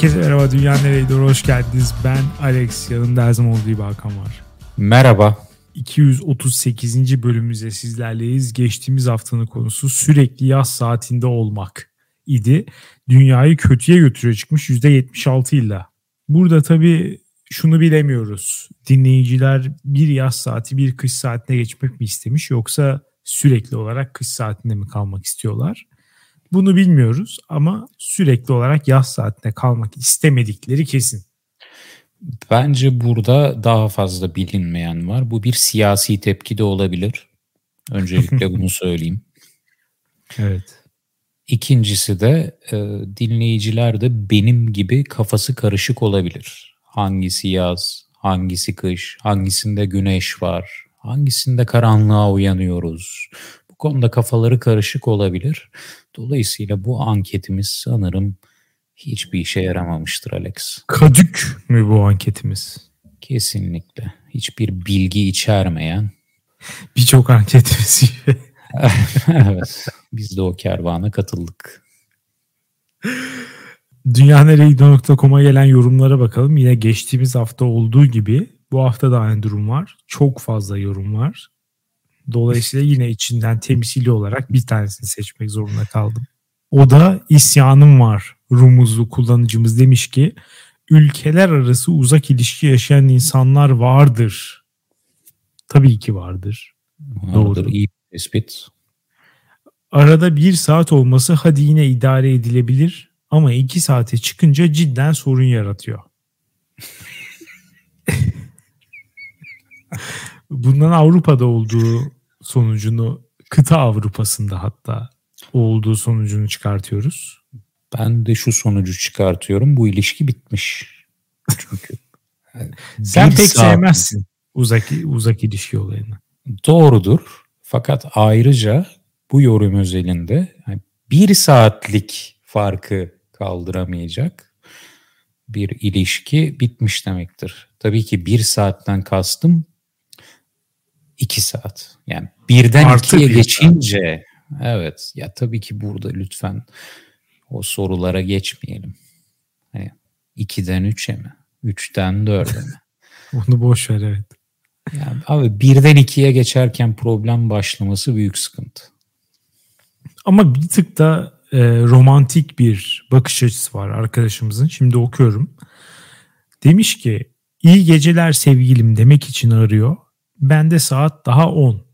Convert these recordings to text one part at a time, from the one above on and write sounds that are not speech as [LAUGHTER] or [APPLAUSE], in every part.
Herkese merhaba Dünya Nereydi? Hoş geldiniz. Ben Alex. Yanımda her zaman olduğu gibi Hakan var. Merhaba. 238. bölümümüzde sizlerleyiz. Geçtiğimiz haftanın konusu sürekli yaz saatinde olmak idi. Dünyayı kötüye götürüyor çıkmış %76 ile. Burada tabii şunu bilemiyoruz. Dinleyiciler bir yaz saati bir kış saatine geçmek mi istemiş yoksa sürekli olarak kış saatinde mi kalmak istiyorlar? Bunu bilmiyoruz ama sürekli olarak yaz saatinde kalmak istemedikleri kesin. Bence burada daha fazla bilinmeyen var. Bu bir siyasi tepki de olabilir. Öncelikle [LAUGHS] bunu söyleyeyim. Evet. İkincisi de e, dinleyiciler de benim gibi kafası karışık olabilir. Hangisi yaz, hangisi kış, hangisinde güneş var, hangisinde karanlığa uyanıyoruz. Bu konuda kafaları karışık olabilir. Dolayısıyla bu anketimiz sanırım hiçbir işe yaramamıştır Alex. Kadük mü bu anketimiz? Kesinlikle. Hiçbir bilgi içermeyen. [LAUGHS] Birçok anketimiz gibi. [LAUGHS] evet. Biz de o kervana katıldık. Dünyanereydi.com'a gelen yorumlara bakalım. Yine geçtiğimiz hafta olduğu gibi bu hafta da aynı durum var. Çok fazla yorum var. Dolayısıyla yine içinden temsili olarak bir tanesini seçmek zorunda kaldım. O da isyanım var. Rumuzlu kullanıcımız demiş ki ülkeler arası uzak ilişki yaşayan insanlar vardır. Tabii ki vardır. Vardır, Doğru. iyi tespit. Arada bir saat olması hadi yine idare edilebilir ama iki saate çıkınca cidden sorun yaratıyor. [LAUGHS] Bundan Avrupa'da olduğu sonucunu kıta Avrupa'sında hatta olduğu sonucunu çıkartıyoruz. Ben de şu sonucu çıkartıyorum. Bu ilişki bitmiş. Çünkü [LAUGHS] sen pek saat... sevmezsin uzak uzak ilişki olayını. Doğrudur. Fakat ayrıca bu yorum özelinde bir saatlik farkı kaldıramayacak bir ilişki bitmiş demektir. Tabii ki bir saatten kastım iki saat. Yani birden Artı ikiye bir geçince saat. evet ya tabii ki burada lütfen o sorulara geçmeyelim. Hani ikiden üçe mi? Üçten dörde mi? [LAUGHS] Onu boş ver evet. Yani abi birden ikiye geçerken problem başlaması büyük sıkıntı. Ama bir tık da e, romantik bir bakış açısı var arkadaşımızın. Şimdi okuyorum. Demiş ki iyi geceler sevgilim demek için arıyor. Bende saat daha 10.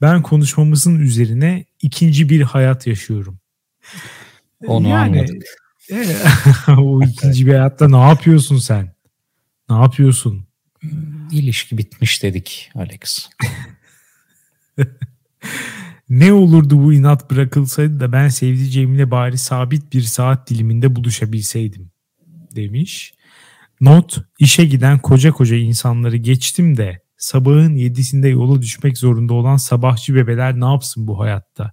Ben konuşmamızın üzerine ikinci bir hayat yaşıyorum. Onu yani, anladık. E, [LAUGHS] o ikinci bir hayatta ne yapıyorsun sen? Ne yapıyorsun? İlişki bitmiş dedik Alex. [LAUGHS] ne olurdu bu inat bırakılsaydı da ben sevdiceğimle bari sabit bir saat diliminde buluşabilseydim demiş. Not işe giden koca koca insanları geçtim de sabahın yedisinde yola düşmek zorunda olan sabahçı bebeler ne yapsın bu hayatta?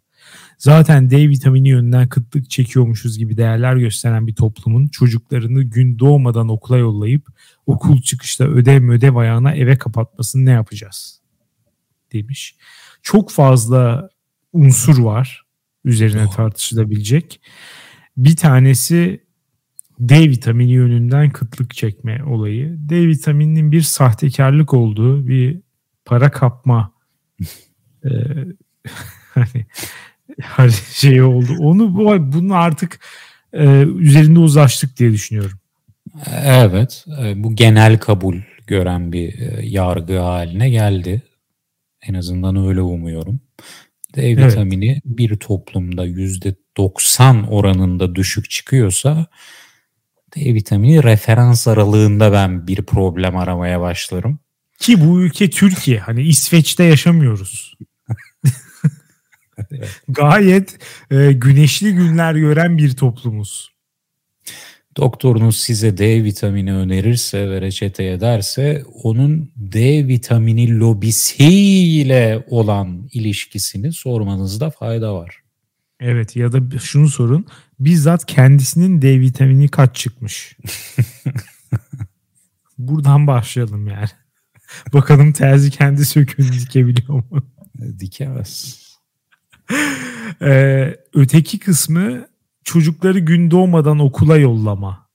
Zaten D vitamini yönünden kıtlık çekiyormuşuz gibi değerler gösteren bir toplumun çocuklarını gün doğmadan okula yollayıp okul çıkışta ödev ödev ayağına eve kapatmasını ne yapacağız? Demiş. Çok fazla unsur var üzerine oh. tartışılabilecek. Bir tanesi D vitamini yönünden kıtlık çekme olayı. D vitamininin bir sahtekarlık olduğu, bir para kapma e, [LAUGHS] hani her şey oldu. Onu bu bunu artık e, üzerinde uzlaştık diye düşünüyorum. Evet, e, bu genel kabul gören bir e, yargı haline geldi. En azından öyle umuyorum. D evet. vitamini bir toplumda yüzde 90 oranında düşük çıkıyorsa D vitamini referans aralığında ben bir problem aramaya başlarım. Ki bu ülke Türkiye. Hani İsveç'te yaşamıyoruz. [LAUGHS] Gayet e, güneşli günler gören bir toplumuz. Doktorunuz size D vitamini önerirse ve reçete ederse onun D vitamini lobisiyle olan ilişkisini sormanızda fayda var. Evet ya da şunu sorun. Bizzat kendisinin D vitamini kaç çıkmış? [LAUGHS] Buradan başlayalım yani. [LAUGHS] Bakalım terzi kendi söküğünü dikebiliyor mu? Dikemez. [LAUGHS] Ee, öteki kısmı çocukları gün doğmadan okula yollama.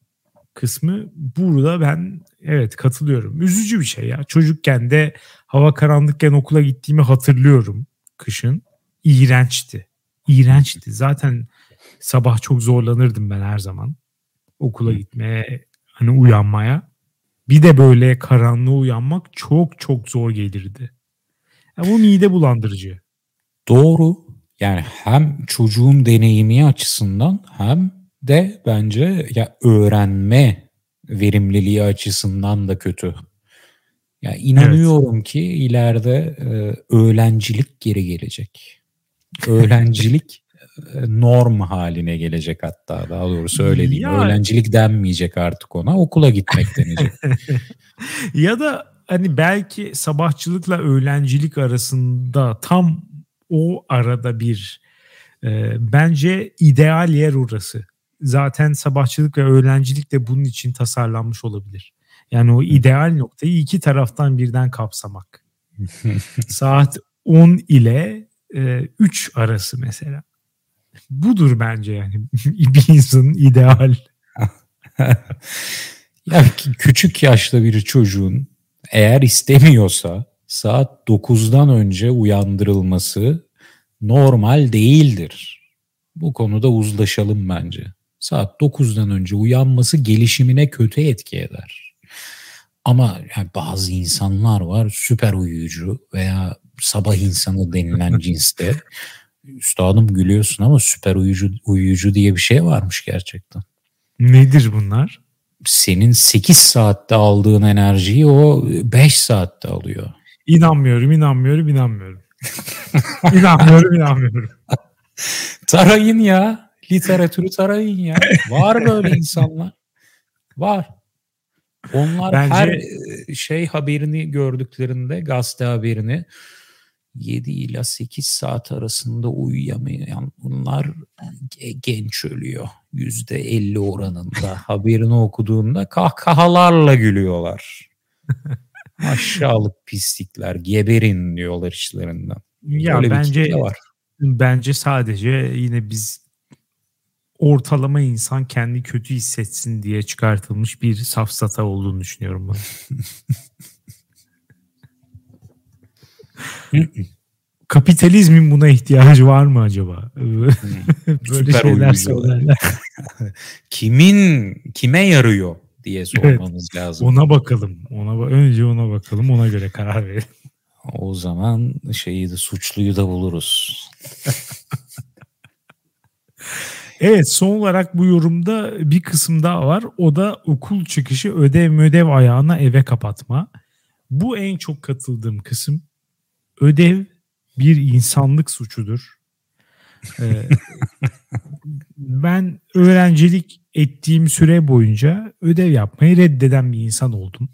kısmı burada ben evet katılıyorum. Üzücü bir şey ya. Çocukken de hava karanlıkken okula gittiğimi hatırlıyorum kışın. İğrençti. İğrençti. Zaten sabah çok zorlanırdım ben her zaman. Okula gitmeye, hani uyanmaya. Bir de böyle karanlığa uyanmak çok çok zor gelirdi. Ya bu mide bulandırıcı. Doğru. Yani hem çocuğun deneyimi açısından hem de bence ya öğrenme verimliliği açısından da kötü. Ya inanıyorum evet. ki ileride e, öğrencilik geri gelecek. Öğrencilik [LAUGHS] norm haline gelecek hatta daha doğrusu öyle diyeyim. Ya, Öğrencilik denmeyecek artık ona okula gitmek denecek. [LAUGHS] ya da hani belki sabahçılıkla öğrencilik arasında tam o arada bir e, bence ideal yer orası. Zaten sabahçılık ve öğrencilik de bunun için tasarlanmış olabilir. Yani o ideal noktayı iki taraftan birden kapsamak. [LAUGHS] Saat 10 ile e, 3 arası mesela. Budur bence yani [LAUGHS] bir insanın ideal. [LAUGHS] ya küçük yaşta bir çocuğun eğer istemiyorsa saat 9'dan önce uyandırılması normal değildir. Bu konuda uzlaşalım bence. Saat 9'dan önce uyanması gelişimine kötü etki eder. Ama yani bazı insanlar var süper uyuyucu veya sabah insanı denilen [LAUGHS] cinste. Üstadım gülüyorsun ama süper uyuyucu, uyuyucu diye bir şey varmış gerçekten. Nedir bunlar? Senin 8 saatte aldığın enerjiyi o 5 saatte alıyor. İnanmıyorum, inanmıyorum, inanmıyorum. [LAUGHS] inanmıyorum, inanmıyorum. Tarayın ya. Literatürü tarayın ya. Var böyle insanlar. Var. Onlar Bence... her e, şey haberini gördüklerinde gazete haberini 7 ile 8 saat arasında uyuyamayan bunlar genç ölüyor. %50 oranında [LAUGHS] haberini okuduğunda kahkahalarla gülüyorlar. [LAUGHS] Aşağılık pislikler geberin diyorlar işlerinden. Ya Öyle bence var. bence sadece yine biz ortalama insan kendi kötü hissetsin diye çıkartılmış bir safsata olduğunu düşünüyorum ben. [LAUGHS] Kapitalizmin buna ihtiyacı var mı acaba? Böyle Süper şeyler söylerler. [LAUGHS] Kimin kime yarıyor diye sormamız evet, lazım. Ona bakalım. Ona önce ona bakalım. Ona göre karar verelim. O zaman şeyi de suçluyu da buluruz. [LAUGHS] Evet son olarak bu yorumda bir kısım daha var. O da okul çıkışı ödev ödev ayağına eve kapatma. Bu en çok katıldığım kısım. Ödev bir insanlık suçudur. Ee, [LAUGHS] ben öğrencilik ettiğim süre boyunca ödev yapmayı reddeden bir insan oldum.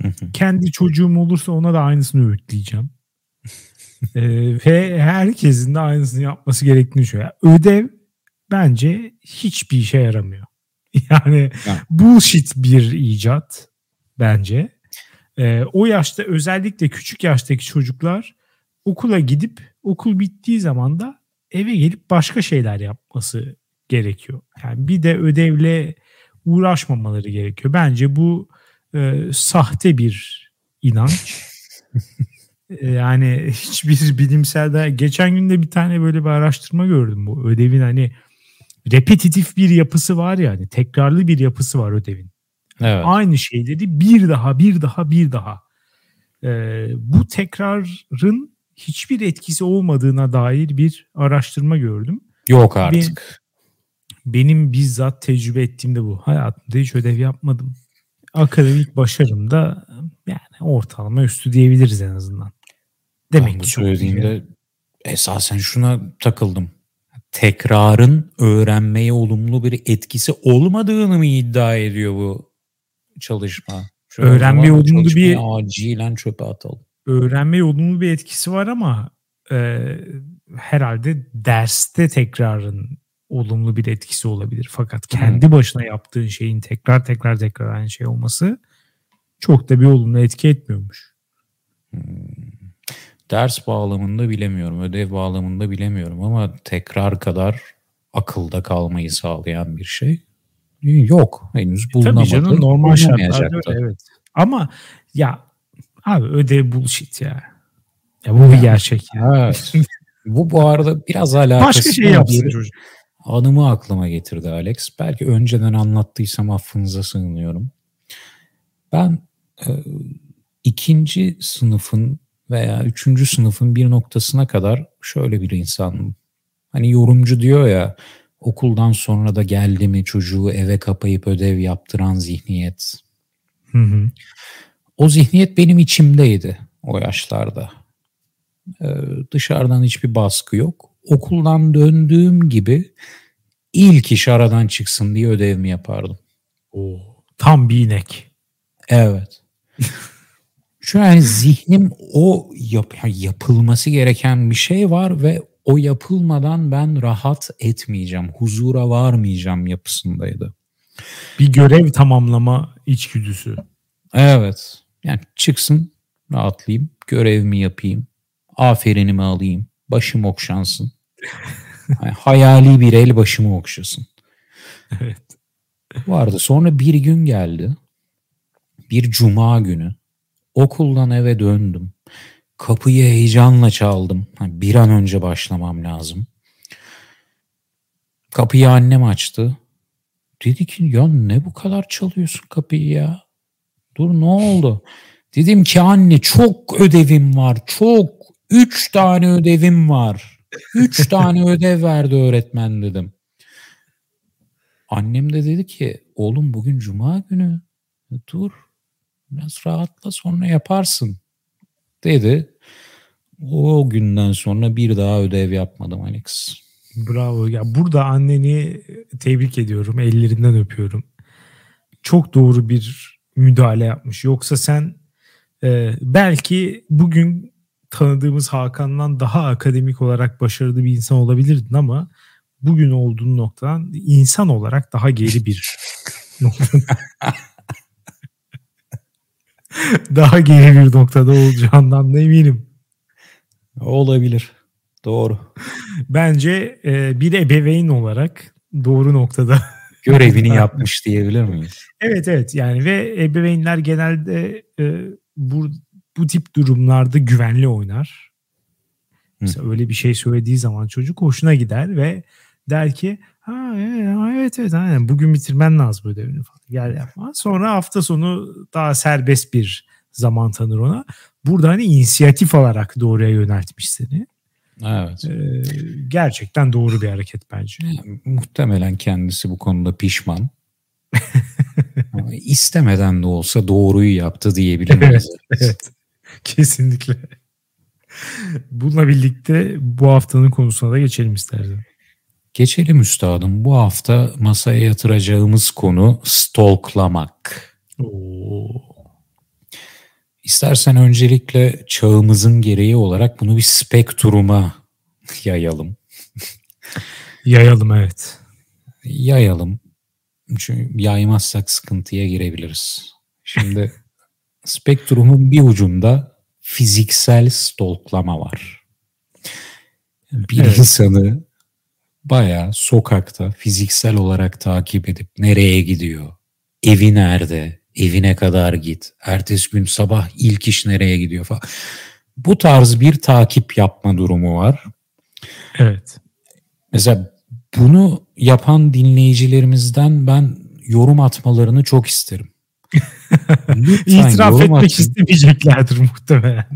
[LAUGHS] Kendi çocuğum olursa ona da aynısını öğütleyeceğim. ee, ve herkesin de aynısını yapması gerektiğini düşünüyorum. Ödev bence hiçbir işe yaramıyor. [LAUGHS] Yani ha. bullshit bir icat bence. Ee, o yaşta özellikle küçük yaştaki çocuklar okula gidip okul bittiği zaman da eve gelip başka şeyler yapması gerekiyor. Yani bir de ödevle uğraşmamaları gerekiyor. Bence bu e, sahte bir inanç. [LAUGHS] E, yani hiçbir bilimsel de geçen gün de bir tane böyle bir araştırma gördüm bu ödevin hani repetitif bir yapısı var yani tekrarlı bir yapısı var ödevin. Evet. Aynı şeyleri bir daha bir daha bir daha. Ee, bu tekrarın hiçbir etkisi olmadığına dair bir araştırma gördüm. Yok artık. Benim, benim bizzat tecrübe ettiğimde bu. Hayatımda hiç ödev yapmadım. Akademik başarım da yani ortalama üstü diyebiliriz en azından. Demek ben ki söylediğimde esasen şuna takıldım tekrarın öğrenmeye olumlu bir etkisi olmadığını mı iddia ediyor bu çalışma? Şöyle öğrenmeye olumlu bir acilen çöpe atalım. Öğrenmeye olumlu bir etkisi var ama e, herhalde derste tekrarın olumlu bir etkisi olabilir. Fakat kendi başına yaptığın şeyin tekrar tekrar tekrar aynı şey olması çok da bir olumlu etki etmiyormuş. Hmm ders bağlamında bilemiyorum, ödev bağlamında bilemiyorum ama tekrar kadar akılda kalmayı sağlayan bir şey Yok henüz bulunamadı. Tabii canım normal şartlarda öyle, evet. Ama ya abi ödev bullshit ya. Ya bu bir gerçek ya. Evet. [LAUGHS] bu bu arada biraz alakası Başka şey yapsın çocuk. Anımı aklıma getirdi Alex. Belki önceden anlattıysam affınıza sığınıyorum. Ben e, ikinci sınıfın veya üçüncü sınıfın bir noktasına kadar şöyle bir insanım. Hani yorumcu diyor ya okuldan sonra da geldi mi çocuğu eve kapayıp ödev yaptıran zihniyet. Hı hı. O zihniyet benim içimdeydi o yaşlarda. Ee, dışarıdan hiçbir baskı yok. Okuldan döndüğüm gibi ilk iş aradan çıksın diye ödevimi yapardım. Oo, tam bir inek. Evet. [LAUGHS] Şu yani zihnim o yap yapılması gereken bir şey var ve o yapılmadan ben rahat etmeyeceğim, huzura varmayacağım yapısındaydı. Bir görev tamamlama içgüdüsü. Evet. Yani çıksın, rahatlayayım, görevimi yapayım, aferinimi alayım, başım okşansın. [LAUGHS] Yani hayali bir el başımı okşasın. Evet. Vardı. Sonra bir gün geldi. Bir cuma günü. Okuldan eve döndüm. Kapıyı heyecanla çaldım. Bir an önce başlamam lazım. Kapıyı annem açtı. Dedi ki ya ne bu kadar çalıyorsun kapıyı ya? Dur ne oldu? Dedim ki anne çok ödevim var. Çok. Üç tane ödevim var. Üç [LAUGHS] tane ödev verdi öğretmen dedim. Annem de dedi ki oğlum bugün cuma günü. Dur biraz rahatla sonra yaparsın dedi. O günden sonra bir daha ödev yapmadım Alex. Bravo. Ya burada anneni tebrik ediyorum. Ellerinden öpüyorum. Çok doğru bir müdahale yapmış. Yoksa sen e, belki bugün tanıdığımız Hakan'dan daha akademik olarak başarılı bir insan olabilirdin ama bugün olduğun noktadan insan olarak daha geri bir [LAUGHS] [LAUGHS] daha geri bir noktada olacağından da eminim. Olabilir. Doğru. Bence e, bir ebeveyn olarak doğru noktada [LAUGHS] görevini [LAUGHS] yapmış diyebilir miyiz? Evet evet yani ve ebeveynler genelde e, bu bu tip durumlarda güvenli oynar. Mesela öyle bir şey söylediği zaman çocuk hoşuna gider ve der ki ha evet evet aynen bugün bitirmen lazım ödevini falan gel yapma. Sonra hafta sonu daha serbest bir zaman tanır ona. Burada hani inisiyatif alarak doğruya yöneltmiş seni. Evet. Ee, gerçekten doğru bir hareket bence. Muhtemelen kendisi bu konuda pişman. İstemeden de olsa doğruyu yaptı diyebilir miyiz? Evet, [LAUGHS] evet. Kesinlikle. Bununla birlikte bu haftanın konusuna da geçelim istersen. Geçelim üstadım. Bu hafta masaya yatıracağımız konu stalklamak. Oo. İstersen öncelikle çağımızın gereği olarak bunu bir spektruma yayalım. [LAUGHS] Yayalım evet. Yayalım. Çünkü yaymazsak sıkıntıya girebiliriz. Şimdi [LAUGHS] spektrumun bir ucunda fiziksel stalklama var. Bir evet. insanı baya sokakta fiziksel olarak takip edip nereye gidiyor, evi nerede, evine kadar git, ertesi gün sabah ilk iş nereye gidiyor falan. Bu tarz bir takip yapma durumu var. Evet. Mesela bunu yapan dinleyicilerimizden ben yorum atmalarını çok isterim. [LAUGHS] Lütfen İtiraf etmek atın. istemeyeceklerdir muhtemelen.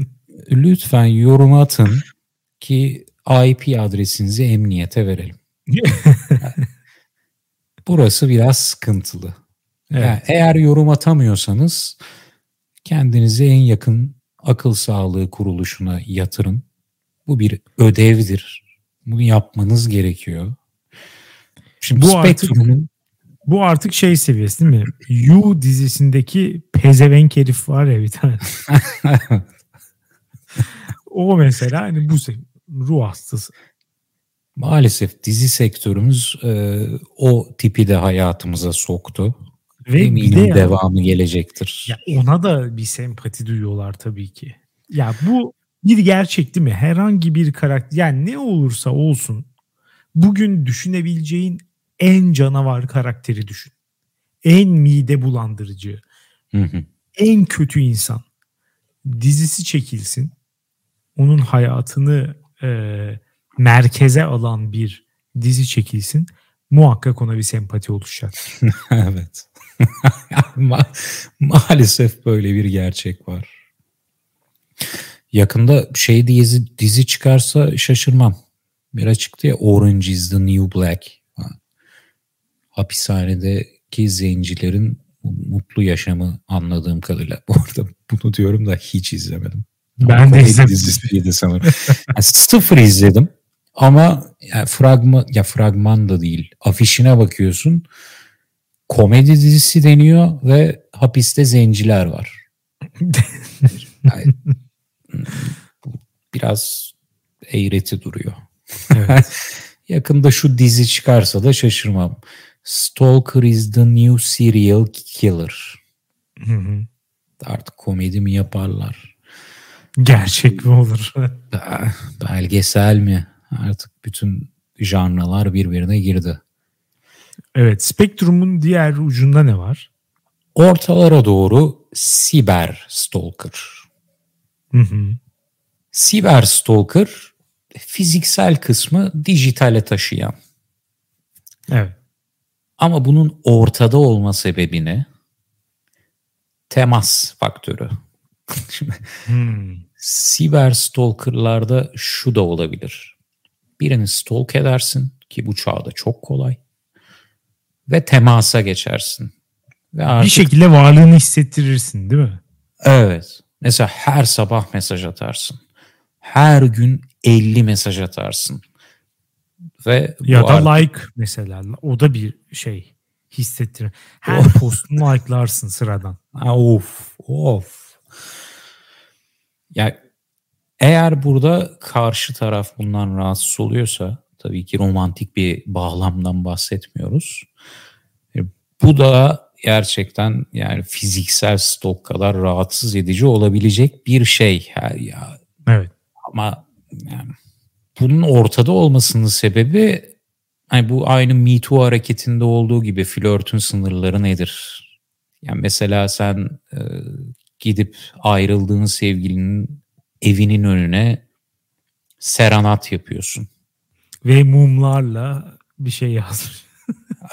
Lütfen yorum atın ki IP adresinizi emniyete verelim. [LAUGHS] Burası biraz sıkıntılı. Evet. Yani eğer yorum atamıyorsanız kendinizi en yakın akıl sağlığı kuruluşuna yatırın. Bu bir ödevdir. Bunu yapmanız gerekiyor. Şimdi bu artık bu artık şey seviyesi değil mi? You dizisindeki pezevenk herif var ya bir tane. [LAUGHS] o mesela hani bu ruh hastası. Maalesef dizi sektörümüz e, o tipi de hayatımıza soktu. Ve Eminim de devamı gelecektir. Ya ona da bir sempati duyuyorlar tabii ki. Ya bu bir gerçek değil mi? Herhangi bir karakter yani ne olursa olsun bugün düşünebileceğin en canavar karakteri düşün. en mide bulandırıcı, Hı hı. en kötü insan dizisi çekilsin. Onun hayatını e, merkeze alan bir dizi çekilsin. Muhakkak ona bir sempati oluşacak. [LAUGHS] evet. [LAUGHS] Ma- maalesef böyle bir gerçek var. Yakında şey dizi, dizi çıkarsa şaşırmam. Bir çıktı ya Orange is the New Black. Ha. Hapishanedeki zencilerin mutlu yaşamı anladığım kadarıyla. Bu arada bunu diyorum da hiç izlemedim. Ben Ama de izlemedim. sanırım. Yani sıfır izledim. Ama yani fragman ya fragman da değil. Afişine bakıyorsun. Komedi dizisi deniyor ve hapiste zenciler var. [LAUGHS] Yani, biraz eğreti duruyor. Evet. [LAUGHS] Yakında şu dizi çıkarsa da şaşırmam. Stalker is the new serial killer. Hı hı. Artık komedi mi yaparlar? Gerçek mi olur? Be- Belgesel mi? Artık bütün janralar birbirine girdi. evet. Spektrum'un diğer ucunda ne var? Ortalara doğru siber stalker. Hı hı. Siber stalker fiziksel kısmı dijitale taşıyan. Evet. Ama bunun ortada olma sebebi ne? Temas faktörü. Şimdi Hmm. siber stalkerlarda şu da olabilir. Birini stalk edersin ki bu çağda çok kolay. Ve temasa geçersin. Ve artık, Bir şekilde varlığını hissettirirsin değil mi? Evet. Mesela her sabah mesaj atarsın. Her gün 50 mesaj atarsın. Ve Ya da artık- like mesela. O da bir şey hissettirir. Her [LAUGHS] postunu like'larsın sıradan. Ha, Of of. Ya eğer burada karşı taraf bundan rahatsız oluyorsa tabii ki romantik bir bağlamdan bahsetmiyoruz. E, Bu da gerçekten yani fiziksel stok kadar rahatsız edici olabilecek bir şey. Ha, ya Evet. ama yani bunun ortada olmasının sebebi hani bu aynı Me Too hareketinde olduğu gibi flörtün sınırları nedir? Yani mesela sen e, gidip ayrıldığın sevgilinin evinin önüne serenat yapıyorsun. Ve mumlarla bir şey yazmış. [LAUGHS]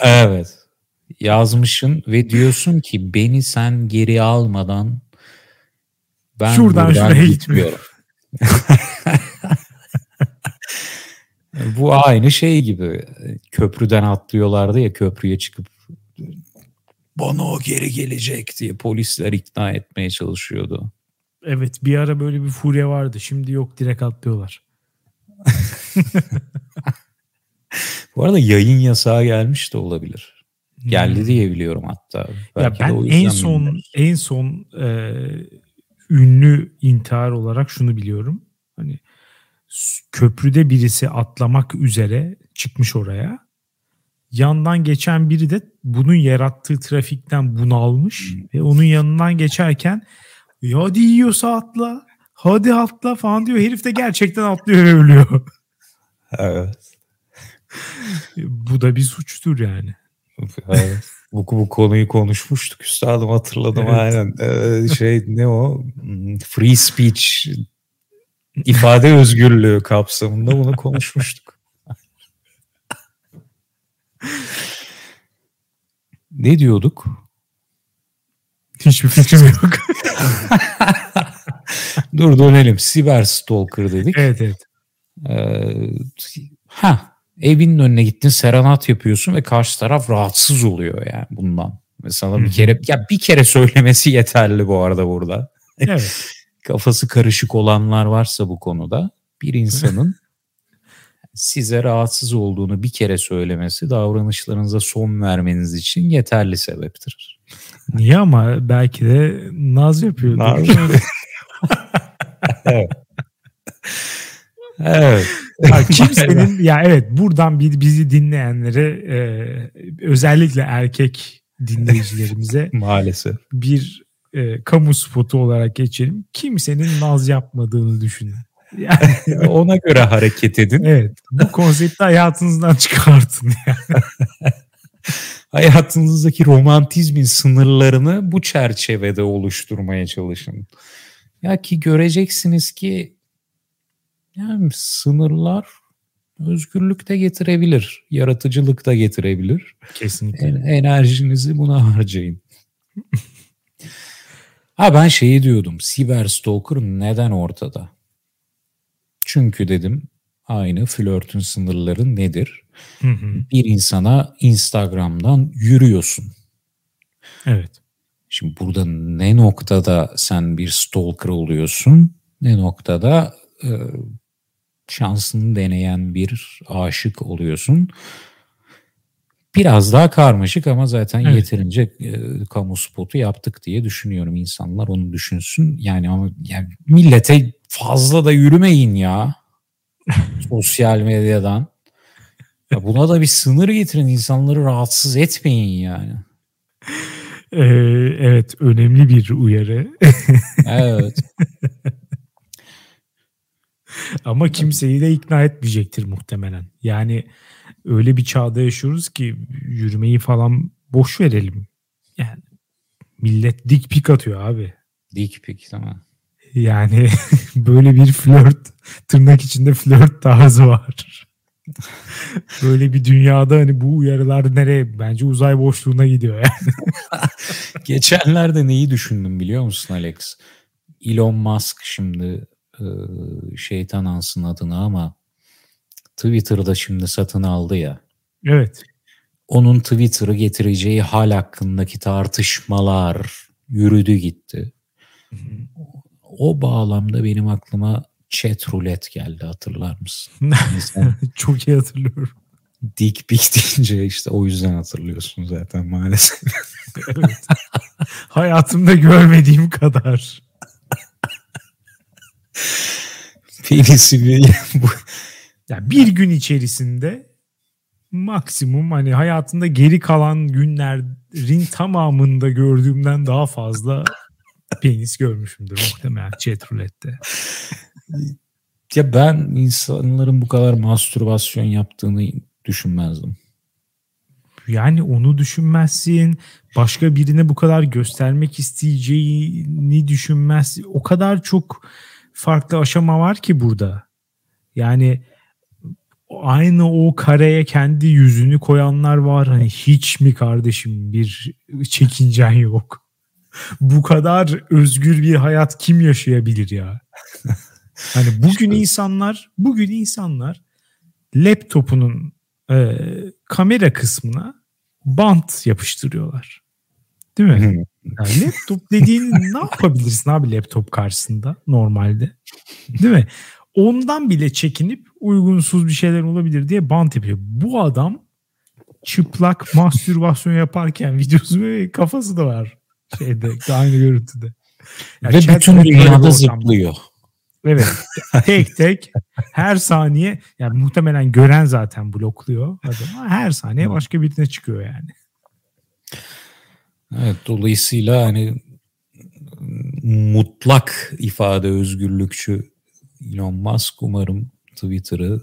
Evet. Yazmışsın ve diyorsun ki beni sen geri almadan ben Şuradan buradan şuraya gitmiyorum. [LAUGHS] Bu aynı şey gibi. Köprüden atlıyorlardı ya köprüye çıkıp bana o geri gelecek diye polisler ikna etmeye çalışıyordu. Evet bir ara böyle bir furya vardı. Şimdi yok direkt atlıyorlar. [LAUGHS] Bu arada yayın yasağı gelmiş de olabilir. Geldi Hmm. diye biliyorum hatta. Ya Belki de ben en son bilmiyoruz. en son e, ünlü intihar olarak şunu biliyorum. Hani köprüde birisi atlamak üzere çıkmış oraya. Yandan geçen biri de bunun yarattığı trafikten bunalmış ve onun yanından geçerken ya hadi yiyorsa atla. Hadi atla falan diyor. Herif de gerçekten atlıyor ve ölüyor. Evet. Bu da bir suçtur yani. Evet. bu, bu konuyu konuşmuştuk üstadım hatırladım Evet. aynen. Ee, şey ne o? Hmm, Free speech ifade özgürlüğü kapsamında bunu konuşmuştuk. ne diyorduk? Hiçbir fikrim yok. [LAUGHS] Dur dönelim. Siber stalker dedik. evet evet. Ee, ha evinin önüne gittin serenat yapıyorsun ve karşı taraf rahatsız oluyor yani bundan. Mesela bir kere ya bir kere söylemesi yeterli bu arada burada. Evet. [LAUGHS] Kafası karışık olanlar varsa bu konuda bir insanın [LAUGHS] size rahatsız olduğunu bir kere söylemesi davranışlarınıza son vermeniz için yeterli sebeptir. Niye ama belki de naz yapıyordur. evet. evet. Ya kimsenin ya evet buradan bir bizi dinleyenlere e, özellikle erkek dinleyicilerimize [LAUGHS] Maalesef. bir e, kamu spotu olarak geçelim. Kimsenin naz yapmadığını düşünün. Yani, [LAUGHS] Ona göre hareket edin. evet bu konsepti hayatınızdan çıkartın. [LAUGHS] [LAUGHS] hayatınızdaki romantizmin sınırlarını bu çerçevede oluşturmaya çalışın. Ya ki göreceksiniz ki yani sınırlar özgürlük de getirebilir, yaratıcılık da getirebilir. Kesinlikle. En, enerjinizi buna harcayın. [LAUGHS] ha ben şeyi diyordum. Siber stalker neden ortada? Çünkü dedim aynı flörtün sınırları nedir? Hı hı. Bir insana Instagram'dan yürüyorsun. Evet. Şimdi burada ne noktada sen bir stalker oluyorsun, ne noktada e, şansını deneyen bir aşık oluyorsun. Biraz daha karmaşık ama zaten Evet. yeterince e, kamu spotu yaptık diye düşünüyorum. İnsanlar onu düşünsün. Yani ama yani millete fazla da yürümeyin ya. Sosyal medyadan. Ya buna da bir sınır getirin. insanları rahatsız etmeyin yani. Ee, evet önemli bir uyarı. Evet. [LAUGHS] Ama kimseyi de ikna etmeyecektir muhtemelen. Yani öyle bir çağda yaşıyoruz ki yürümeyi falan boş verelim. Yani millet dik pik atıyor abi. Dik pik tamam. Yani [LAUGHS] böyle bir flört tırnak içinde flört tarzı var. [LAUGHS] böyle bir dünyada hani bu uyarılar nereye? Bence uzay boşluğuna gidiyor yani. [LAUGHS] Geçenlerde neyi düşündüm biliyor musun Alex? Elon Musk şimdi e, şeytan ansın adını ama Twitter'da şimdi satın aldı ya. Evet. Onun Twitter'ı getireceği hal hakkındaki tartışmalar yürüdü gitti. O bağlamda benim aklıma chat roulette geldi hatırlar mısın? Hani [LAUGHS] Çok iyi hatırlıyorum. dik pik [LAUGHS] deyince işte o yüzden hatırlıyorsun zaten maalesef. [LAUGHS] Evet. Hayatımda görmediğim kadar. Penisi bir bu Ya bir gün içerisinde maksimum hani hayatında geri kalan günlerin tamamında gördüğümden daha fazla penis görmüşümdür muhtemelen chat roulette'te. [LAUGHS] Ya ben insanların bu kadar mastürbasyon yaptığını düşünmezdim. Yani onu düşünmezsin. Başka birine bu kadar göstermek isteyeceğini düşünmezsin. O kadar çok farklı aşama var ki burada. Yani aynı o kareye kendi yüzünü koyanlar var. Hani hiç mi kardeşim bir çekincen yok? Bu kadar özgür bir hayat kim yaşayabilir ya? [LAUGHS] Hani bugün insanlar, bugün insanlar laptopunun e, kamera kısmına bant yapıştırıyorlar. Değil mi? Yani laptop dediğin [LAUGHS] ne yapabilirsin abi laptop karşısında normalde? Değil mi? Ondan bile çekinip uygunsuz bir şeyler olabilir diye bant yapıyor. Bu adam çıplak [LAUGHS] mastürbasyon yaparken videosu ve kafası da var şeyde aynı görüntüde. Ya Ve bütün dünyada zıplıyor. Evet. [LAUGHS] tek tek her saniye yani muhtemelen gören zaten blokluyor adamı. Her saniye başka birine çıkıyor yani. Evet, dolayısıyla hani mutlak ifade özgürlükçü Elon Musk umarım Twitter'ı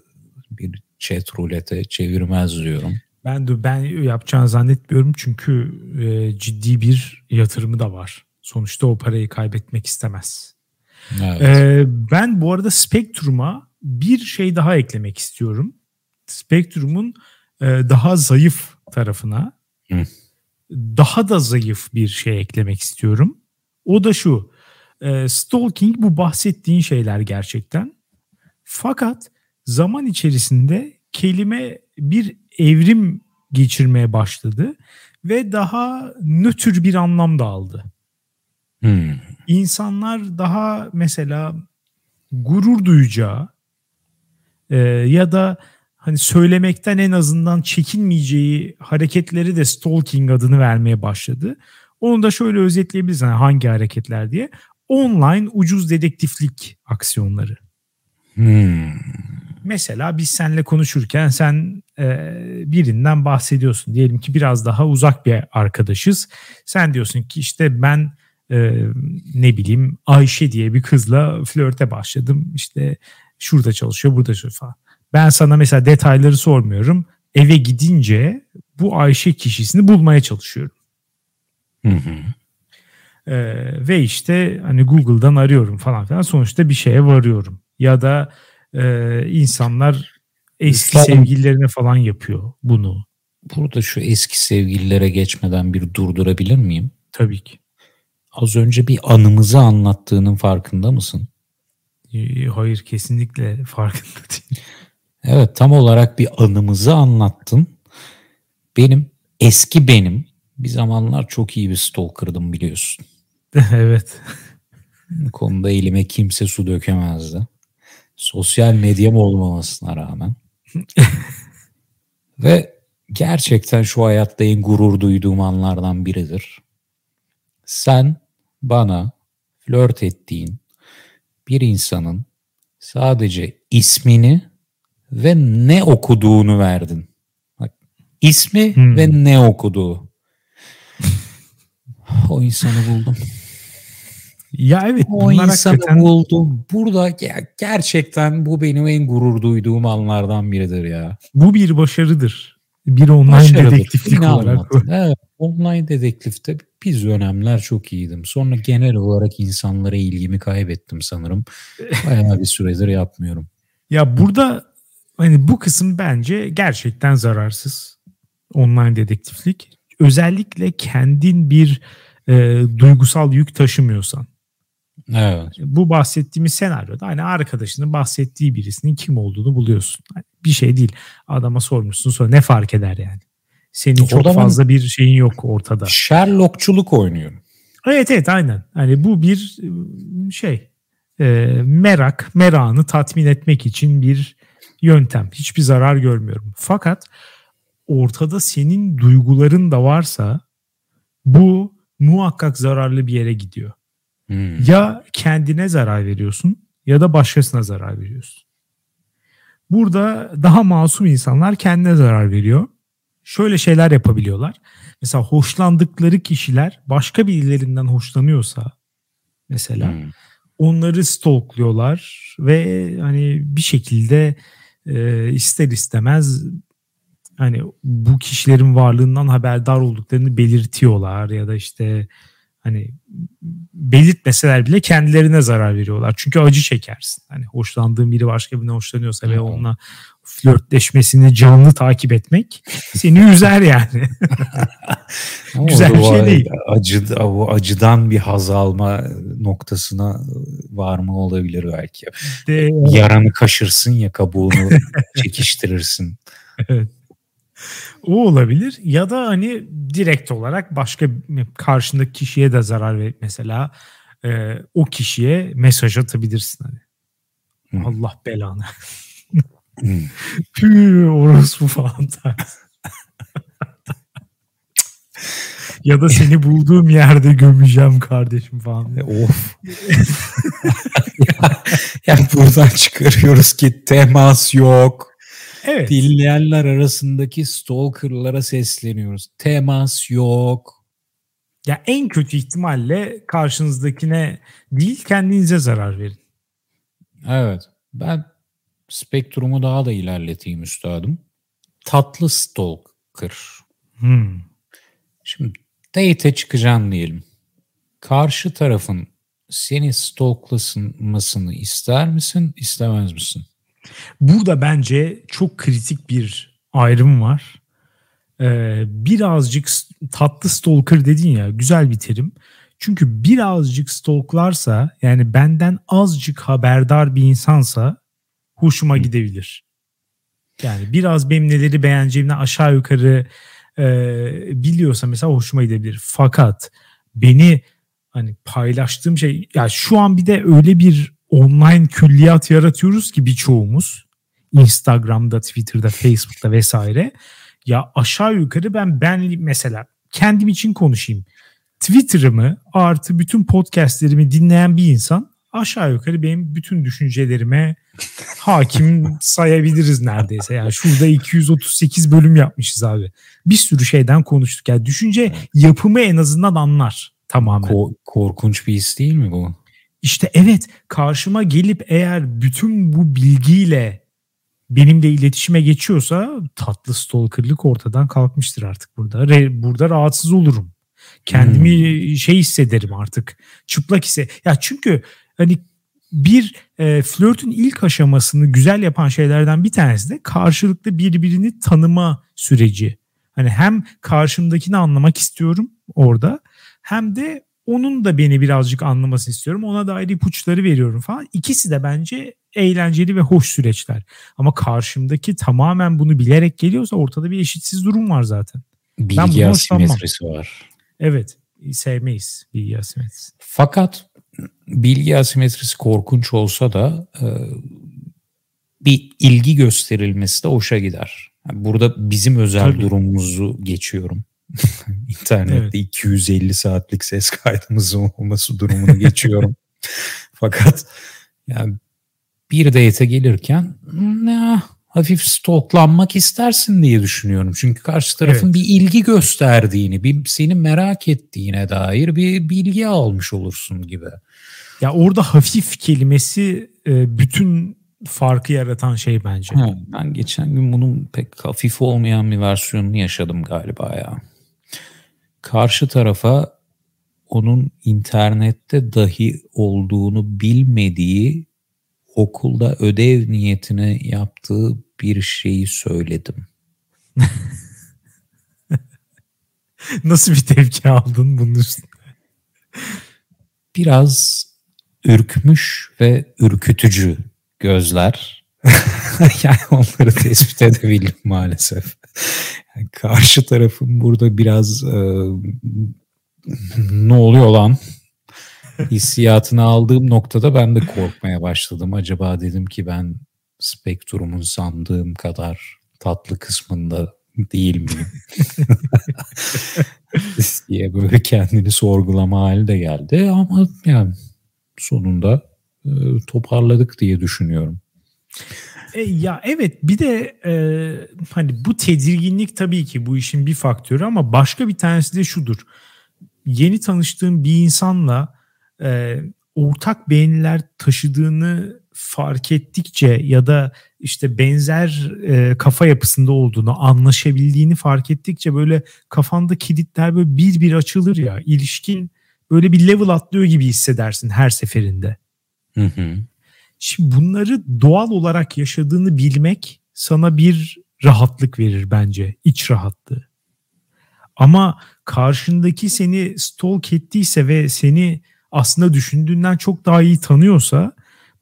bir chat rulete çevirmez diyorum. Ben de ben yapacağını zannetmiyorum çünkü e, ciddi bir yatırımı da var. Sonuçta o parayı kaybetmek istemez. Evet. E, ben bu arada Spectrum'a bir şey daha eklemek istiyorum. Spectrum'un e, daha zayıf tarafına Hı. daha da zayıf bir şey eklemek istiyorum. O da şu. E, stalking bu bahsettiğin şeyler gerçekten. Fakat zaman içerisinde kelime bir evrim geçirmeye başladı ve daha nötr bir anlam da aldı. Hmm. İnsanlar daha mesela gurur duyacağı e, ya da hani söylemekten en azından çekinmeyeceği hareketleri de stalking adını vermeye başladı. Onu da şöyle özetleyebiliriz hani hangi hareketler diye. Online ucuz dedektiflik aksiyonları. Hmm. Mesela biz seninle konuşurken sen e, birinden bahsediyorsun. Diyelim ki biraz daha uzak bir arkadaşız. Sen diyorsun ki işte ben e, ne bileyim Ayşe diye bir kızla flörte başladım. İşte şurada çalışıyor, burada çalışıyor falan. Ben sana mesela detayları sormuyorum. Eve gidince bu Ayşe kişisini bulmaya çalışıyorum. Hı hı. Ee, ve işte hani Google'dan arıyorum falan filan sonuçta bir şeye varıyorum. Ya da e, insanlar eski Sen- sevgililerine falan yapıyor bunu. Burada şu eski sevgililere geçmeden bir durdurabilir miyim? Tabii ki. Az önce bir anımızı anlattığının farkında mısın? Ee, Hayır kesinlikle farkında [LAUGHS] değil. Evet tam olarak bir anımızı anlattın. Benim eski benim bir zamanlar çok iyi bir stalker'dım biliyorsun. [LAUGHS] evet. Bu konuda elime kimse su dökemezdi. Sosyal medyam olmamasına rağmen. [LAUGHS] Ve gerçekten şu hayatta en gurur duyduğum anlardan biridir. Sen bana flört ettiğin bir insanın sadece ismini ve ne okuduğunu verdin. Bak, ismi Hmm. ve ne okuduğu. [LAUGHS] O insanı buldum. Ya evet O bunlar insanı hakikaten buldum. Burada ge- gerçekten bu benim en gurur duyduğum anlardan biridir ya. bu bir başarıdır. Bir online Başarılı. dedektiflik olarak. Evet, online dedektifte biz dönemler çok iyiydim. Sonra genel olarak insanlara ilgimi kaybettim sanırım. [LAUGHS] Bayağı bir süredir yapmıyorum. Ya burada hani bu kısım bence gerçekten zararsız. Online dedektiflik. Özellikle kendin bir e, duygusal yük taşımıyorsan. Evet. Bu bahsettiğimiz senaryoda hani arkadaşının bahsettiği birisinin kim olduğunu buluyorsun. Hani bir şey değil. Adama sormuşsun sonra ne fark eder yani. Senin çok fazla bir şeyin yok ortada. Sherlockçuluk oynuyorum. Evet evet aynen. Hani bu bir e, şey e, merak, merakını tatmin etmek için bir yöntem. Hiçbir zarar görmüyorum. Fakat ortada senin duyguların da varsa bu muhakkak zararlı bir yere gidiyor. Hmm. Ya kendine zarar veriyorsun ya da başkasına zarar veriyorsun. Burada daha masum insanlar kendine zarar veriyor. Şöyle şeyler yapabiliyorlar. Mesela hoşlandıkları kişiler başka birilerinden hoşlanıyorsa mesela Hmm. onları stalkluyorlar ve hani bir şekilde e, ister istemez hani bu kişilerin varlığından haberdar olduklarını belirtiyorlar ya da işte hani belirtmeseler bile kendilerine zarar veriyorlar. Çünkü acı çekersin. Hani hoşlandığın biri başka birine hoşlanıyorsa ve Evet. onunla flörtleşmesini canlı takip etmek seni üzer yani. [LAUGHS] Güzel bir şey değil. Acı, o acıdan bir haz alma noktasına varma olabilir belki. De, Yaranı kaşırsın ya kabuğunu [LAUGHS] çekiştirirsin. O olabilir ya da hani direkt olarak başka karşındaki kişiye de zarar ver mesela e, o kişiye mesaj atabilirsin hani. Hı. Allah belanı. Hmm. Püh [LAUGHS] orospu falan [LAUGHS] ya da seni bulduğum yerde gömeceğim kardeşim falan. Of. [LAUGHS] yani buradan çıkarıyoruz ki temas yok. Evet. Dinleyenler arasındaki stalkerlara sesleniyoruz. Temas yok. Ya en kötü ihtimalle karşınızdakine değil kendinize zarar verin. Evet. Ben spektrumu daha da ilerleteyim üstadım. Tatlı stalker. Hmm. Şimdi date'e çıkacaksın diyelim. Karşı tarafın seni stalklasınmasını ister misin, istemez misin? Burada bence çok kritik bir ayrım var. Ee, birazcık tatlı stalker dedin ya güzel bir terim. Çünkü birazcık stalklarsa yani benden azıcık haberdar bir insansa hoşuma gidebilir. Yani biraz benim neleri beğeneceğimden aşağı yukarı e, biliyorsa mesela hoşuma gidebilir. Fakat beni hani paylaştığım şey ya şu an bir de öyle bir online külliyat yaratıyoruz ki birçoğumuz Instagram'da, Twitter'da, Facebook'ta vesaire. Ya aşağı yukarı ben ben mesela kendim için konuşayım. Twitter'ımı artı bütün podcastlerimi dinleyen bir insan aşağı yukarı benim bütün düşüncelerime hakim sayabiliriz neredeyse. Yani şurada 238 bölüm yapmışız abi. Bir sürü şeyden konuştuk. Yani düşünce yapımı en azından anlar tamamen. Ko- korkunç bir his değil mi bu? İşte evet karşıma gelip eğer bütün bu bilgiyle benimle iletişime geçiyorsa tatlı stalkerlık ortadan kalkmıştır artık burada. Re, burada rahatsız olurum. Kendimi hmm. şey hissederim artık. Çıplak hisse. Ya çünkü hani bir e, flörtün ilk aşamasını güzel yapan şeylerden bir tanesi de karşılıklı birbirini tanıma süreci. Hani hem karşımdakini anlamak istiyorum orada hem de onun da beni birazcık anlamasını istiyorum. Ona dair ipuçları veriyorum falan. İkisi de bence eğlenceli ve hoş süreçler. Ama karşımdaki tamamen bunu bilerek geliyorsa ortada bir eşitsiz durum var zaten. Bilgi asimetrisi var. Evet. Sevmeyiz bilgi asimetrisi. Fakat bilgi asimetrisi korkunç olsa da e, bir ilgi gösterilmesi de hoşa gider. Yani burada bizim özel Tabii. durumumuzu geçiyorum. [LAUGHS] İnternette evet. 250 saatlik ses kaydımızın olması durumunu geçiyorum. [LAUGHS] Fakat yani bir date'e gelirken ne hafif stalklanmak istersin diye düşünüyorum. Çünkü karşı tarafın evet. bir ilgi gösterdiğini, bir seni merak ettiğine dair bir bilgi almış olursun gibi. Ya orada hafif kelimesi e, bütün farkı yaratan şey bence. Ha, ben geçen gün bunun pek hafif olmayan bir versiyonunu yaşadım galiba ya. Karşı tarafa onun internette dahi olduğunu bilmediği okulda ödev niyetine yaptığı bir şeyi söyledim. [LAUGHS] Nasıl bir tepki aldın bunun üstüne? Biraz ürkmüş ve ürkütücü gözler. [LAUGHS] [LAUGHS] yani onları tespit edebildim maalesef. Karşı tarafın burada biraz e, ne oluyor lan hissiyatını aldığım noktada ben de korkmaya başladım. Acaba dedim ki ben spektrumun sandığım kadar tatlı kısmında değil miyim? [LAUGHS] diye böyle kendini sorgulama hali de geldi ama yani sonunda e, toparladık diye düşünüyorum. E, ya evet bir de e, hani bu tedirginlik tabii ki bu işin bir faktörü ama başka bir tanesi de şudur. Yeni tanıştığım bir insanla e, ortak beğeniler taşıdığını fark ettikçe ya da işte benzer e, kafa yapısında olduğunu anlaşabildiğini fark ettikçe böyle kafanda kilitler böyle bir bir açılır ya ilişkin böyle bir level atlıyor gibi hissedersin her seferinde. Hı hı. Şimdi bunları doğal olarak yaşadığını bilmek sana bir rahatlık verir bence. iç rahatlığı. Ama karşındaki seni stalk ettiyse ve seni aslında düşündüğünden çok daha iyi tanıyorsa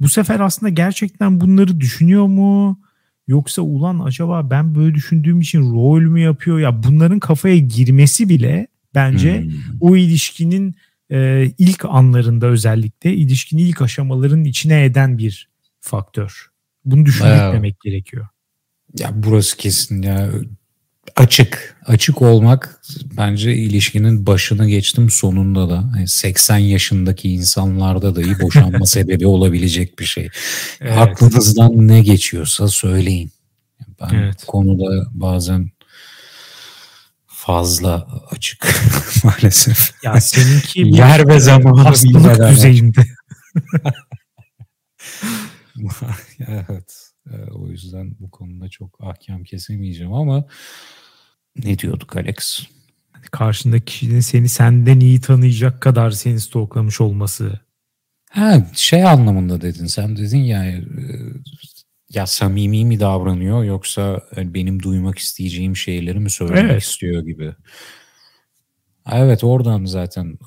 bu sefer aslında gerçekten bunları düşünüyor mu? Yoksa ulan acaba ben böyle düşündüğüm için rol mü yapıyor? Ya bunların kafaya girmesi bile bence hmm. o ilişkinin e, ilk anlarında özellikle ilişkinin ilk aşamaların içine eden bir faktör. Bunu düşünmek gerekiyor. Ya burası kesin ya açık. Açık olmak bence ilişkinin başına geçtim sonunda da. Yani 80 yaşındaki insanlarda dahi boşanma [LAUGHS] sebebi olabilecek bir şey. Evet. Aklınızdan ne geçiyorsa söyleyin. Ben evet. konuda bazen fazla açık [LAUGHS] [LAUGHS] maalesef. Ya seninki yer ve zamanı hastalık düzeyinde. [LAUGHS] evet. O yüzden bu konuda çok ahkam kesemeyeceğim ama ne diyorduk Alex? Karşındaki kişinin seni senden iyi tanıyacak kadar seni stoklamış olması. Ha şey anlamında dedin sen dedin ya e, ya samimi mi davranıyor yoksa benim duymak isteyeceğim şeyleri mi söylemek evet. istiyor gibi. Evet oradan zaten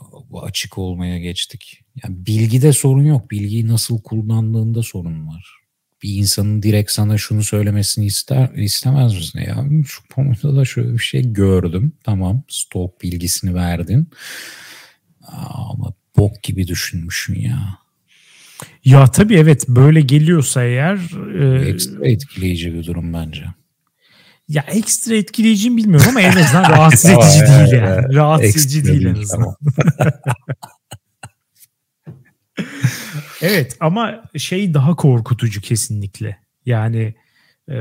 açık olmaya geçtik. Yani bilgide sorun yok. Bilgiyi nasıl kullandığında sorun var bir insanın direkt sana şunu söylemesini ister istemez misin? Ya şu konuda da şöyle bir şey gördüm. Tamam stok bilgisini verdin. Ama bok gibi düşünmüşsün ya. Ya tabii evet böyle geliyorsa eğer... E, ekstra etkileyici bir durum bence. Ya ekstra etkileyici mi bilmiyorum ama en azından rahatsız [LAUGHS] edici değil yani. Rahatsız edici değil en azından. [LAUGHS] Evet ama şey daha korkutucu kesinlikle. Yani e,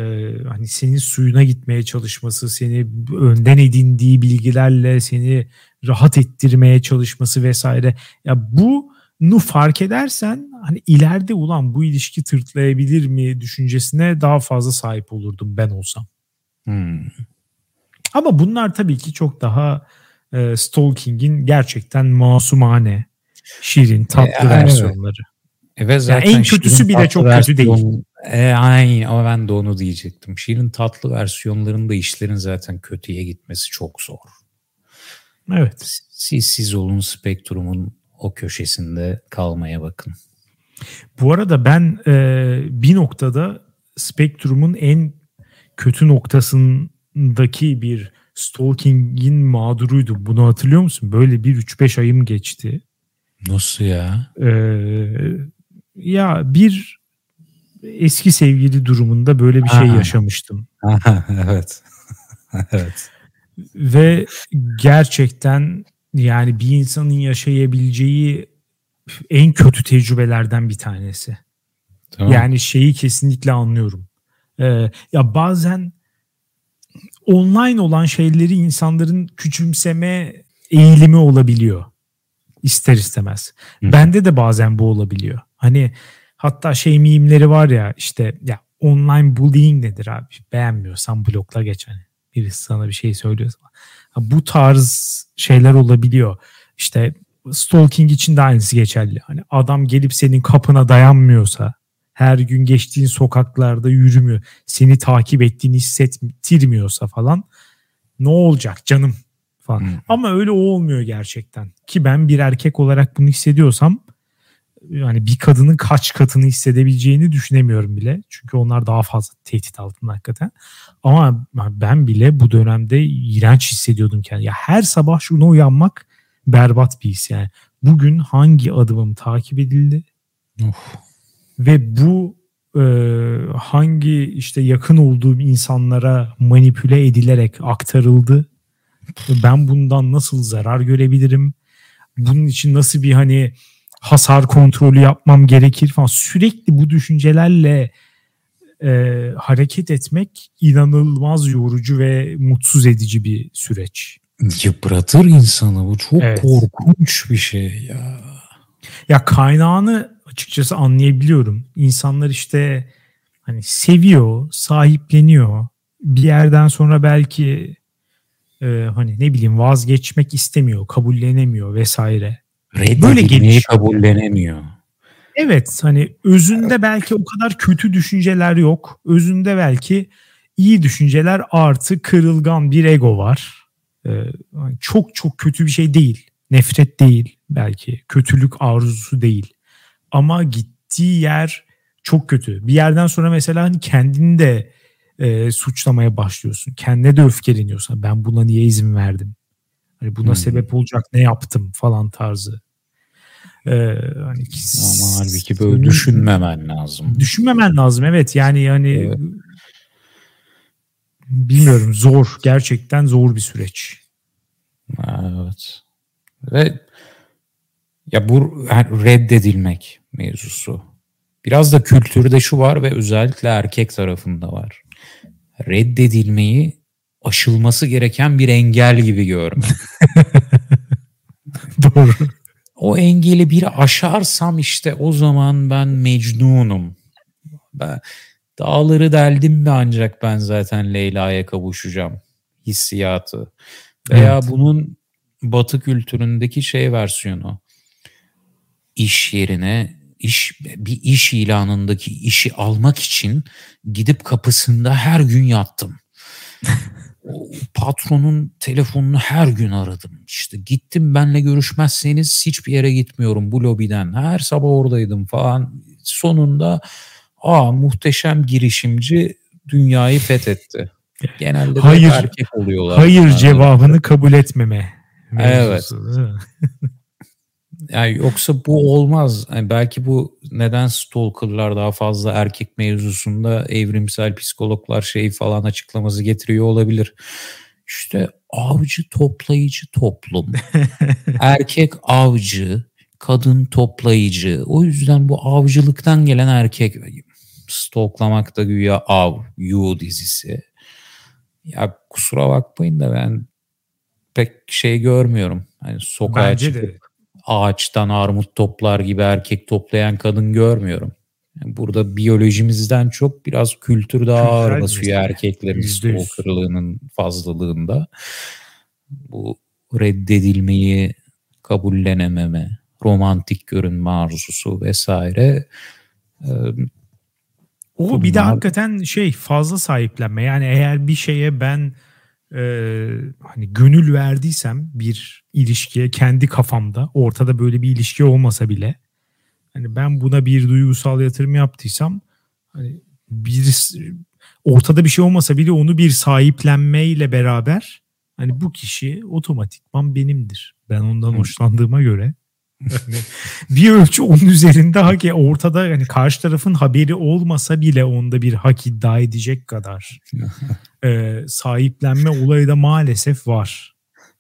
hani senin suyuna gitmeye çalışması, seni önden edindiği bilgilerle seni rahat ettirmeye çalışması vesaire. Ya bu nu fark edersen hani ileride ulan bu ilişki tırtlayabilir mi düşüncesine daha fazla sahip olurdum ben olsam. Hmm. Ama bunlar tabii ki çok daha e, stalking'in gerçekten masumane, şirin, tatlı E, versiyonları. Evet zaten en kötüsü bile çok kötü değil. E, aynen ama ben de onu diyecektim. Şirin tatlı versiyonlarında işlerin zaten kötüye gitmesi çok zor. Evet. Siz siz olun spektrumun o köşesinde kalmaya bakın. Bu arada ben e, bir noktada spektrumun en kötü noktasındaki bir stalking'in mağduruydum. Bunu hatırlıyor musun? Böyle bir 3-5 ayım geçti. Nasıl ya? Ee, ya bir eski sevgili durumunda böyle bir şey yaşamıştım. evet. [LAUGHS] evet. Ve gerçekten yani bir insanın yaşayabileceği en kötü tecrübelerden bir tanesi. Tamam. Yani şeyi kesinlikle anlıyorum. Ee, ya bazen online olan şeyleri insanların küçümseme eğilimi olabiliyor. İster istemez. Hı. Bende de bazen bu olabiliyor. Hani hatta şey mimleri var ya işte ya online bullying nedir abi? Beğenmiyorsan blokla geç hani. Birisi sana bir şey söylüyorsa. Bu tarz şeyler olabiliyor. İşte stalking için de aynısı geçerli. Hani adam gelip senin kapına dayanmıyorsa her gün geçtiğin sokaklarda yürümüyor. Seni takip ettiğini hissettirmiyorsa falan ne olacak canım falan. Hı. Ama öyle olmuyor gerçekten. Ki ben bir erkek olarak bunu hissediyorsam yani bir kadının kaç katını hissedebileceğini düşünemiyorum bile. Çünkü onlar daha fazla tehdit altında hakikaten. Ama ben bile bu dönemde iğrenç hissediyordum kendimi. Ya her sabah şuna uyanmak berbat bir his yani. Bugün hangi adımım takip edildi? Of. ve bu e, hangi işte yakın olduğum insanlara manipüle edilerek aktarıldı. Ben bundan nasıl zarar görebilirim? Bunun için nasıl bir hani hasar kontrolü yapmam gerekir falan. Sürekli bu düşüncelerle e, hareket etmek inanılmaz yorucu ve mutsuz edici bir süreç. Yıpratır insanı. Bu çok Evet. korkunç bir şey ya. Ya kaynağını açıkçası anlayabiliyorum. İnsanlar işte hani seviyor, sahipleniyor. Bir yerden sonra belki e, hani ne bileyim vazgeçmek istemiyor, kabullenemiyor vesaire. Reddedilmeyi gelişiyor. kabullenemiyor. Evet hani özünde belki o kadar kötü düşünceler yok. Özünde belki iyi düşünceler artı kırılgan bir ego var. Ee, çok çok kötü bir şey değil. Nefret değil belki. Kötülük arzusu değil. Ama gittiği yer çok kötü. Bir yerden sonra mesela hani kendini de e, suçlamaya başlıyorsun. Kendine de öfkeleniyorsun. Ben buna niye izin verdim? Hani buna Hmm. sebep olacak ne yaptım falan tarzı. Ee, hani Ama halbuki böyle düşünmemen lazım. Düşünmemen lazım evet yani yani Evet. bilmiyorum zor gerçekten zor bir süreç. Evet. Ve ya bu reddedilmek mevzusu. Biraz da kültürde şu var ve özellikle erkek tarafında var. Reddedilmeyi aşılması gereken bir engel gibi görmek. [LAUGHS] O engeli bir aşarsam işte o zaman ben mecnunum. Ben, dağları deldim mi ancak ben zaten Leyla'ya kavuşacağım hissiyatı. Veya Evet. bunun batı kültüründeki şey versiyonu. İş yerine iş bir iş ilanındaki işi almak için gidip kapısında her gün yattım. [LAUGHS] Patronun telefonunu her gün aradım. İşte gittim benle görüşmezseniz hiçbir yere gitmiyorum bu lobiden. Her sabah oradaydım falan. Sonunda aa muhteşem girişimci dünyayı fethetti. Genelde de Hayır. erkek oluyorlar. Hayır cevabını kabul etmeme. Evet. mevzusu, mi? [LAUGHS] Yani yoksa bu olmaz. Yani belki bu neden stalkerlar daha fazla erkek mevzusunda evrimsel psikologlar şey falan açıklaması getiriyor olabilir. İşte avcı toplayıcı toplum. [LAUGHS] erkek avcı, kadın toplayıcı. O yüzden bu avcılıktan gelen erkek stalklamak da güya av, you dizisi. Ya kusura bakmayın da ben pek şey görmüyorum. Hani sokağa Bence çıkıp de. Ağaçtan armut toplar gibi erkek toplayan kadın görmüyorum. Yani burada biyolojimizden çok biraz kültür daha ağır basıyor erkeklerin stalkerlığının fazlalığında. Bu reddedilmeyi kabullenememe, romantik görünme arzusu vesaire. O Bunlar... bir de hakikaten şey fazla sahiplenme. Yani eğer bir şeye ben e, hani gönül verdiysem bir ilişkiye kendi kafamda ortada böyle bir ilişki olmasa bile hani ben buna bir duygusal yatırım yaptıysam hani bir ortada bir şey olmasa bile onu bir sahiplenmeyle beraber hani bu kişi otomatikman benimdir. Ben ondan hoşlandığıma göre. Yani [LAUGHS] bir ölçü onun üzerinde hak ortada yani karşı tarafın haberi olmasa bile onda bir hak iddia edecek kadar [LAUGHS] e, sahiplenme olayı da maalesef var.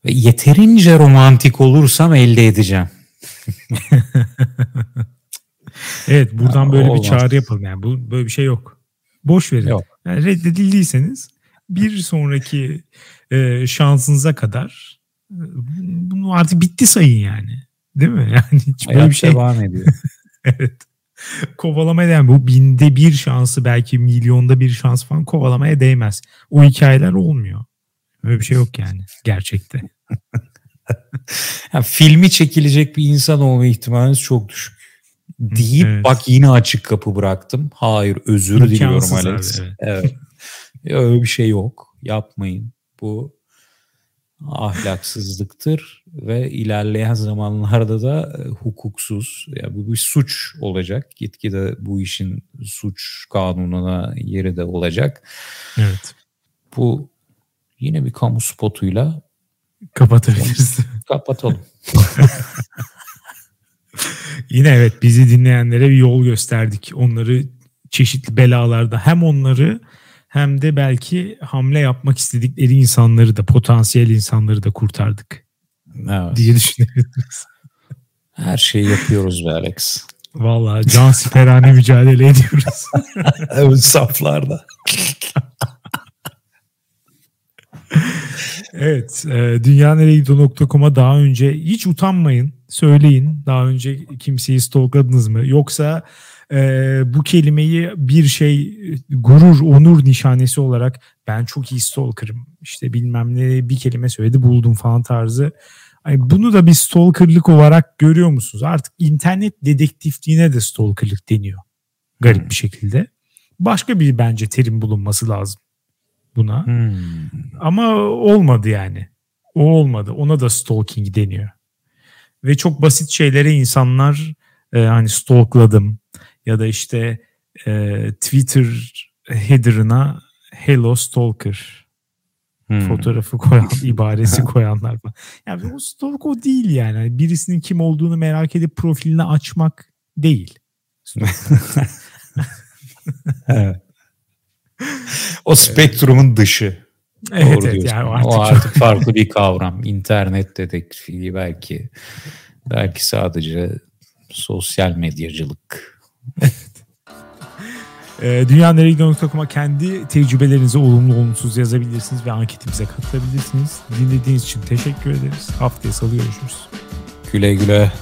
Ve yeterince romantik olursam elde edeceğim. [LAUGHS] evet buradan böyle Olmaz. bir çağrı yapalım yani bu böyle bir şey yok. Boş verin. Yok. Yani reddedildiyseniz bir sonraki e, şansınıza kadar e, bunu artık bitti sayın yani. Değil mi? [LAUGHS] Yani hiç böyle bir şey devam ediyor. [LAUGHS] evet. [LAUGHS] Kovalamaya değmez. Bu binde bir şansı belki milyonda bir şans falan kovalamaya değmez. O hikayeler olmuyor. Öyle bir şey yok yani gerçekte. [LAUGHS] yani filmi çekilecek bir insan olma ihtimaliniz çok düşük. Deyip evet. bak yine açık kapı bıraktım. Hayır özür İmkansız diliyorum Alex. Abi, evet. evet. Öyle bir şey yok. Yapmayın. Bu ahlaksızlıktır ve ilerleyen zamanlarda da e, hukuksuz. Ya yani bu bir suç olacak. Gitgide bu işin suç kanununa yeri de olacak. Evet. Bu yine bir kamu spotuyla kapatabiliriz. [LAUGHS] Kapatalım. [LAUGHS] yine evet bizi dinleyenlere bir yol gösterdik. Onları çeşitli belalarda hem onları hem de belki hamle yapmak istedikleri insanları da potansiyel insanları da kurtardık evet. diye düşünebiliriz. Her şeyi yapıyoruz be Alex. Valla can siperhane mücadele ediyoruz. [LAUGHS] Ön saflarda. evet. E, dünyaneregidiyor.com'a daha önce hiç utanmayın. Söyleyin. Daha önce kimseyi stalkladınız mı? Yoksa e, bu kelimeyi bir şey gurur, onur nişanesi olarak ben çok iyi stalker'ım işte bilmem ne bir kelime söyledi buldum falan tarzı. Yani bunu da bir stalkerlık olarak görüyor musunuz? Artık internet dedektifliğine de stalkerlık deniyor. Garip hmm. bir şekilde. Başka bir bence terim bulunması lazım buna. Hmm. Ama olmadı yani. O olmadı. Ona da stalking deniyor. Ve çok basit şeylere insanlar e, hani stalkladım, ya da işte e, Twitter header'ına Hello Stalker hmm. fotoğrafı koyan, [LAUGHS] ibaresi koyanlar falan. Yani o stalk o değil yani. yani. Birisinin kim olduğunu merak edip profilini açmak değil. evet. [LAUGHS] O spektrumun dışı. Evet, Doğru evet yani artık, o artık farklı bir kavram. İnternet dedektifliği belki belki sadece sosyal medyacılık [LAUGHS] e, Dünyaneregidiyor.com'a kendi tecrübelerinizi olumlu olumsuz yazabilirsiniz ve anketimize katılabilirsiniz. Dinlediğiniz için teşekkür ederiz. Haftaya salı görüşürüz. Güle güle.